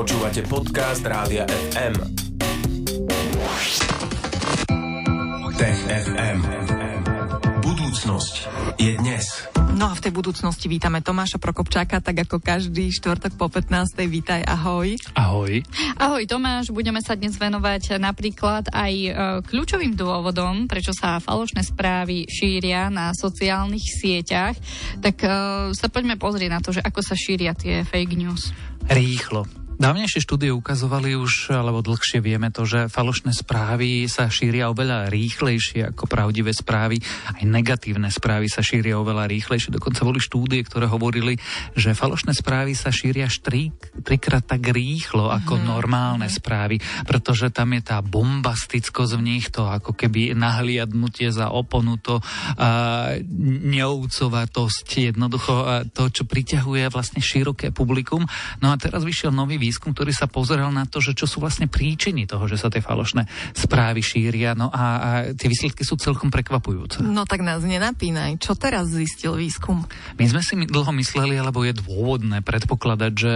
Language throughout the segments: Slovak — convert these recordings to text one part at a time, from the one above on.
Počúvate podcast Rádia FM. Tech FM. Budúcnosť je dnes. No a v tej budúcnosti vítame Tomáša Prokopčáka, tak ako každý štvrtok po 15. Vítaj, ahoj. Ahoj. Ahoj Tomáš, budeme sa dnes venovať napríklad aj e, kľúčovým dôvodom, prečo sa falošné správy šíria na sociálnych sieťach. Tak e, sa poďme pozrieť na to, že ako sa šíria tie fake news. Rýchlo. Dávnejšie štúdie ukazovali už, alebo dlhšie vieme to, že falošné správy sa šíria oveľa rýchlejšie ako pravdivé správy. Aj negatívne správy sa šíria oveľa rýchlejšie. Dokonca boli štúdie, ktoré hovorili, že falošné správy sa šíria až tri, trikrát tak rýchlo ako mm. normálne správy, pretože tam je tá bombastickosť v nich, to ako keby nahliadnutie za oponu, to a, neoucovatosť, jednoducho a, to, čo priťahuje vlastne široké publikum. No a teraz vyšiel nový výsledok výskum, ktorý sa pozeral na to, že čo sú vlastne príčiny toho, že sa tie falošné správy šíria. No a, a tie výsledky sú celkom prekvapujúce. No tak nás nenapínaj. Čo teraz zistil výskum? My sme si dlho mysleli, alebo je dôvodné predpokladať, že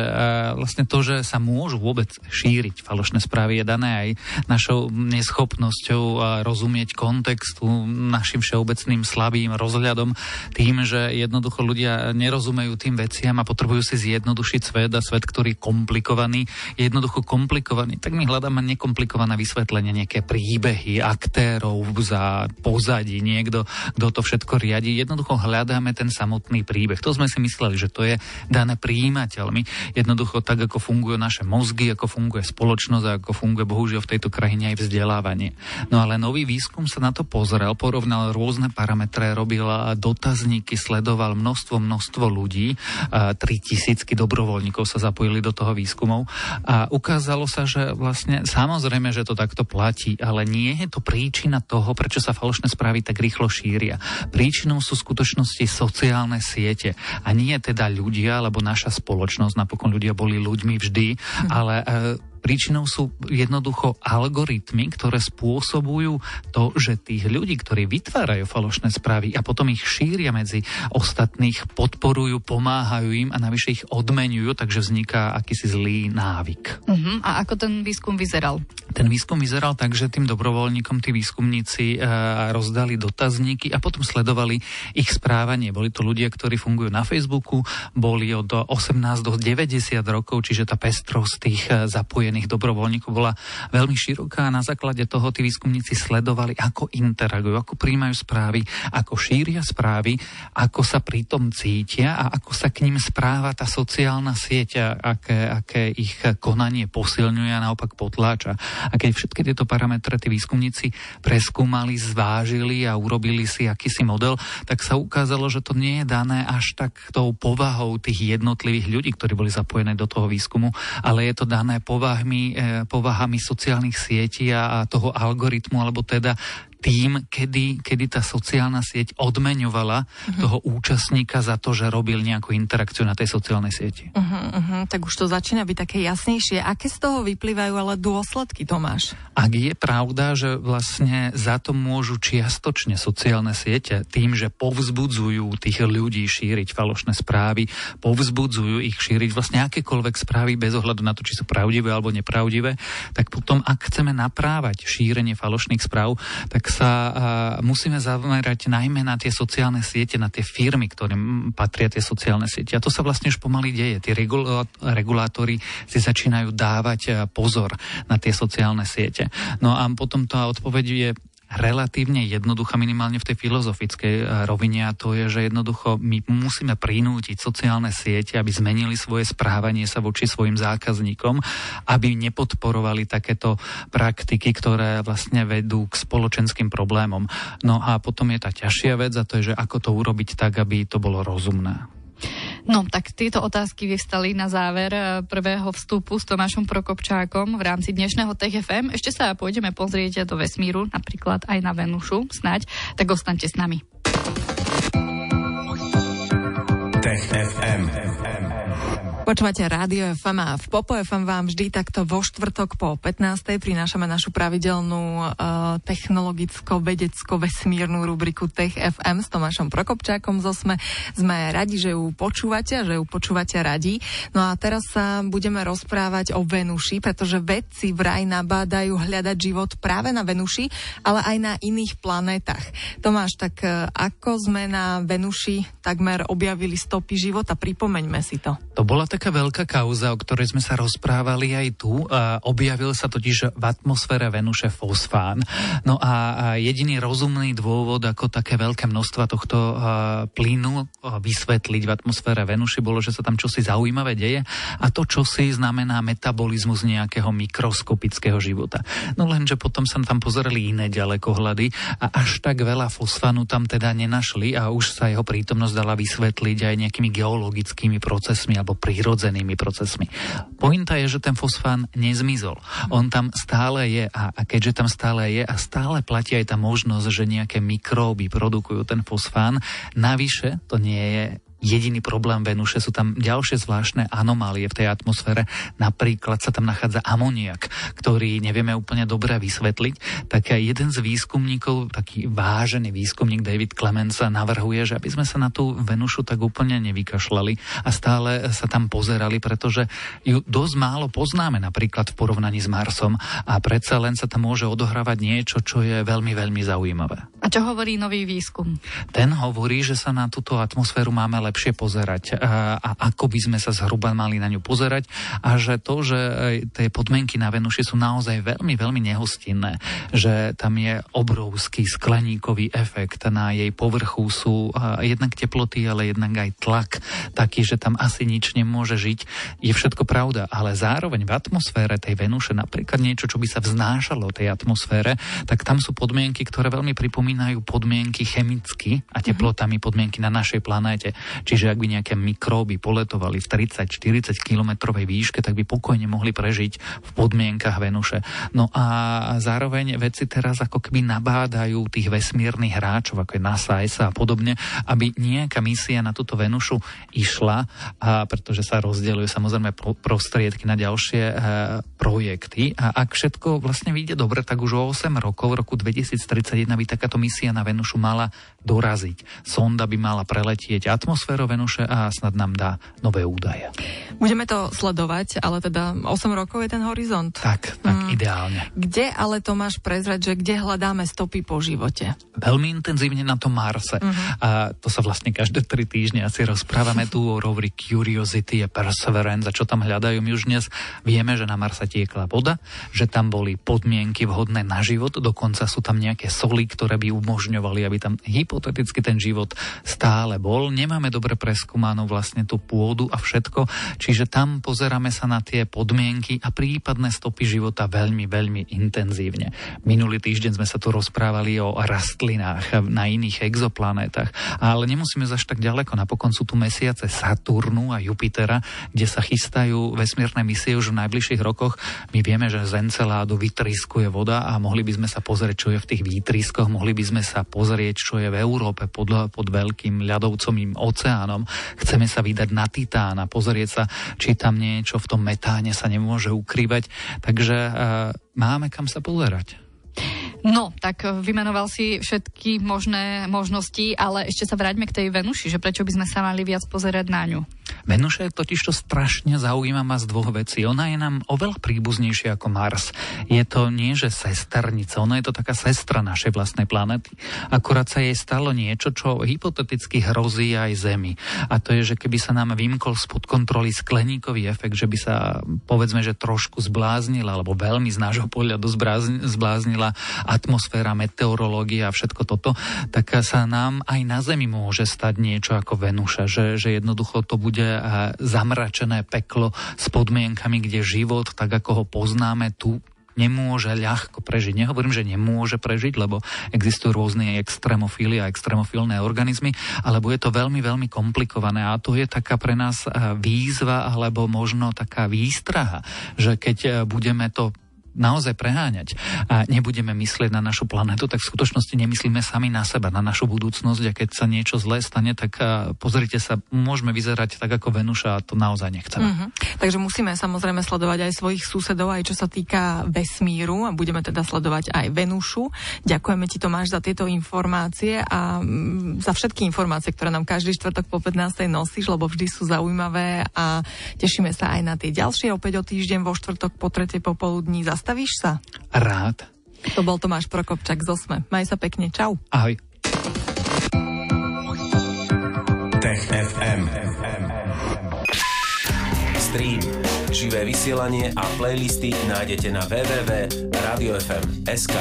vlastne to, že sa môžu vôbec šíriť falošné správy, je dané aj našou neschopnosťou rozumieť kontextu, našim všeobecným slabým rozhľadom, tým, že jednoducho ľudia nerozumejú tým veciam a potrebujú si zjednodušiť svet a svet, ktorý komplikovaný komplikovaný, je jednoducho komplikovaný, tak my hľadáme nekomplikované vysvetlenie, nejaké príbehy aktérov za pozadí, niekto, kto to všetko riadi. Jednoducho hľadáme ten samotný príbeh. To sme si mysleli, že to je dané príjimateľmi. Jednoducho tak, ako fungujú naše mozgy, ako funguje spoločnosť a ako funguje bohužiaľ v tejto krajine aj vzdelávanie. No ale nový výskum sa na to pozrel, porovnal rôzne parametre, robil dotazníky, sledoval množstvo, množstvo ľudí, 3000 dobrovoľníkov sa zapojili do toho výskumu problémov a ukázalo sa, že vlastne samozrejme, že to takto platí, ale nie je to príčina toho, prečo sa falošné správy tak rýchlo šíria. Príčinou sú v skutočnosti sociálne siete a nie teda ľudia, alebo naša spoločnosť, napokon ľudia boli ľuďmi vždy, hm. ale e, Príčinou sú jednoducho algoritmy, ktoré spôsobujú to, že tých ľudí, ktorí vytvárajú falošné správy a potom ich šíria medzi ostatných, podporujú, pomáhajú im a navyše ich odmenujú, takže vzniká akýsi zlý návyk. Uh-huh. A ako ten výskum vyzeral? Ten výskum vyzeral tak, že tým dobrovoľníkom tí výskumníci uh, rozdali dotazníky a potom sledovali ich správanie. Boli to ľudia, ktorí fungujú na Facebooku, boli od 18 do 90 rokov, čiže tá pestrosť tých uh, zapojených zapojených dobrovoľníkov bola veľmi široká a na základe toho tí výskumníci sledovali, ako interagujú, ako príjmajú správy, ako šíria správy, ako sa pritom cítia a ako sa k ním správa tá sociálna sieť, aké, aké ich konanie posilňuje a naopak potláča. A keď všetky tieto parametre tí výskumníci preskúmali, zvážili a urobili si akýsi model, tak sa ukázalo, že to nie je dané až tak tou povahou tých jednotlivých ľudí, ktorí boli zapojené do toho výskumu, ale je to dané povah povahami, e, povahami sociálnych sietí a toho algoritmu, alebo teda tým, kedy, kedy tá sociálna sieť odmeňovala uh-huh. toho účastníka za to, že robil nejakú interakciu na tej sociálnej sieti. Uh-huh, uh-huh. Tak už to začína byť také jasnejšie. Aké z toho vyplývajú ale dôsledky, Tomáš? Ak je pravda, že vlastne za to môžu čiastočne sociálne siete tým, že povzbudzujú tých ľudí šíriť falošné správy, povzbudzujú ich šíriť vlastne akékoľvek správy bez ohľadu na to, či sú pravdivé alebo nepravdivé, tak potom, ak chceme naprávať šírenie falošných správ, tak sa uh, musíme zamerať najmä na tie sociálne siete, na tie firmy, ktorým patria tie sociálne siete. A to sa vlastne už pomaly deje. Tí regulátori si začínajú dávať pozor na tie sociálne siete. No a potom tá odpoveď je relatívne jednoduchá, minimálne v tej filozofickej eh, rovine a to je, že jednoducho my musíme prinútiť sociálne siete, aby zmenili svoje správanie sa voči svojim zákazníkom, aby nepodporovali takéto praktiky, ktoré vlastne vedú k spoločenským problémom. No a potom je tá ťažšia vec a to je, že ako to urobiť tak, aby to bolo rozumné. No, tak tieto otázky vyvstali na záver eh, prvého vstupu s Tomášom Prokopčákom v rámci dnešného TFM. Ešte sa pôjdeme pozrieť do vesmíru, napríklad aj na Venušu, snať, tak ostaňte s nami. Tech. Počúvate Rádio FM a v Popo FM vám vždy takto vo štvrtok po 15. prinášame našu pravidelnú uh, technologicko-vedecko-vesmírnu rubriku Tech FM s Tomášom Prokopčákom zo SME. Sme radi, že ju počúvate že ju počúvate radi. No a teraz sa budeme rozprávať o Venuši, pretože vedci vraj nabádajú hľadať život práve na Venuši, ale aj na iných planétach. Tomáš, tak uh, ako sme na Venuši takmer objavili stopy života? Pripomeňme si to. To bola taká veľká kauza, o ktorej sme sa rozprávali aj tu. Objavil sa totiž v atmosfére Venuše fosfán. No a jediný rozumný dôvod, ako také veľké množstva tohto plynu vysvetliť v atmosfére Venuše, bolo, že sa tam čosi zaujímavé deje a to čosi znamená metabolizmus nejakého mikroskopického života. No lenže potom sa tam pozerali iné ďalekohľady a až tak veľa fosfánu tam teda nenašli a už sa jeho prítomnosť dala vysvetliť aj nejakými geologickými procesmi alebo prírodami prirodzenými procesmi. Pointa je, že ten fosfán nezmizol. On tam stále je a, a keďže tam stále je a stále platí aj tá možnosť, že nejaké mikróby produkujú ten fosfán, navyše to nie je jediný problém Venuše, sú tam ďalšie zvláštne anomálie v tej atmosfére. Napríklad sa tam nachádza amoniak, ktorý nevieme úplne dobre vysvetliť. Tak aj jeden z výskumníkov, taký vážený výskumník David Clemens navrhuje, že aby sme sa na tú Venušu tak úplne nevykašľali a stále sa tam pozerali, pretože ju dosť málo poznáme napríklad v porovnaní s Marsom a predsa len sa tam môže odohrávať niečo, čo je veľmi, veľmi zaujímavé. A čo hovorí nový výskum? Ten hovorí, že sa na túto atmosféru máme lepšie pozerať a, a ako by sme sa zhruba mali na ňu pozerať a že to, že tie podmienky na Venuši sú naozaj veľmi, veľmi nehostinné, že tam je obrovský skleníkový efekt, na jej povrchu sú jednak teploty, ale jednak aj tlak taký, že tam asi nič nemôže žiť. Je všetko pravda, ale zároveň v atmosfére tej Venuše napríklad niečo, čo by sa vznášalo tej atmosfére, tak tam sú podmienky, ktoré veľmi pripomínajú podmienky chemicky a teplotami podmienky na našej planéte. Čiže ak by nejaké mikróby poletovali v 30-40 kilometrovej výške, tak by pokojne mohli prežiť v podmienkach Venuše. No a zároveň vedci teraz ako keby nabádajú tých vesmírnych hráčov, ako je NASA, ESA a podobne, aby nejaká misia na túto Venušu išla, a pretože sa rozdeľujú samozrejme prostriedky na ďalšie e, projekty. A ak všetko vlastne vyjde dobre, tak už o 8 rokov, v roku 2031 by takáto misia na Venušu mala doraziť. Sonda by mala preletieť atmosféru atmosféru Venuše a snad nám dá nové údaje. Budeme to sledovať, ale teda 8 rokov je ten horizont. Tak, tak mm. ideálne. Kde ale to máš prezrať, že kde hľadáme stopy po živote? Veľmi intenzívne na tom Marse. Uh-huh. A to sa vlastne každé 3 týždne asi rozprávame tu o rovri Curiosity a Perseverance a čo tam hľadajú. My už dnes vieme, že na Marse tiekla voda, že tam boli podmienky vhodné na život, dokonca sú tam nejaké soly, ktoré by umožňovali, aby tam hypoteticky ten život stále bol. Nemáme dobre preskúmanú vlastne tú pôdu a všetko. Čiže tam pozeráme sa na tie podmienky a prípadné stopy života veľmi, veľmi intenzívne. Minulý týždeň sme sa tu rozprávali o rastlinách na iných exoplanetách, ale nemusíme zaž tak ďaleko. Napokon sú tu mesiace Saturnu a Jupitera, kde sa chystajú vesmírne misie už v najbližších rokoch. My vieme, že z Enceládu vytriskuje voda a mohli by sme sa pozrieť, čo je v tých výtriskoch, mohli by sme sa pozrieť, čo je v Európe pod, pod veľkým ľadovcovým oceánom oceánom. Chceme sa vydať na Titán a pozrieť sa, či tam niečo v tom metáne sa nemôže ukrývať. Takže e, máme kam sa pozerať. No, tak vymenoval si všetky možné možnosti, ale ešte sa vráťme k tej Venuši, že prečo by sme sa mali viac pozerať na ňu. Venuša je totiž to strašne zaujímavá z dvoch vecí. Ona je nám oveľa príbuznejšia ako Mars. Je to nie, že sesternica, ona je to taká sestra našej vlastnej planety. Akurát sa jej stalo niečo, čo hypoteticky hrozí aj Zemi. A to je, že keby sa nám vymkol spod kontroly skleníkový efekt, že by sa povedzme, že trošku zbláznila, alebo veľmi z nášho pohľadu zbláznila atmosféra, meteorológia a všetko toto, tak sa nám aj na Zemi môže stať niečo ako Venuša, že, že jednoducho to bude zamračené peklo s podmienkami, kde život, tak ako ho poznáme tu, nemôže ľahko prežiť. Nehovorím, že nemôže prežiť, lebo existujú rôzne extrémofily a extrémofilné organizmy, alebo je to veľmi, veľmi komplikované a to je taká pre nás výzva alebo možno taká výstraha, že keď budeme to naozaj preháňať a nebudeme myslieť na našu planetu, tak v skutočnosti nemyslíme sami na seba, na našu budúcnosť a keď sa niečo zlé stane, tak pozrite sa, môžeme vyzerať tak ako Venuša a to naozaj nechceme. Mm-hmm. Takže musíme samozrejme sledovať aj svojich susedov, aj čo sa týka vesmíru a budeme teda sledovať aj Venušu. Ďakujeme ti Tomáš za tieto informácie a mm, za všetky informácie, ktoré nám každý štvrtok po 15. nosíš, lebo vždy sú zaujímavé a tešíme sa aj na tie ďalšie opäť o týždeň vo štvrtok po tretej popoludní. Zastavíš sa? Rád. To bol Tomáš Prokopčak z Osme. Maj sa pekne. Čau. Ahoj. Tech FM. Stream, živé vysielanie a playlisty nájdete na www.radiofm.sk.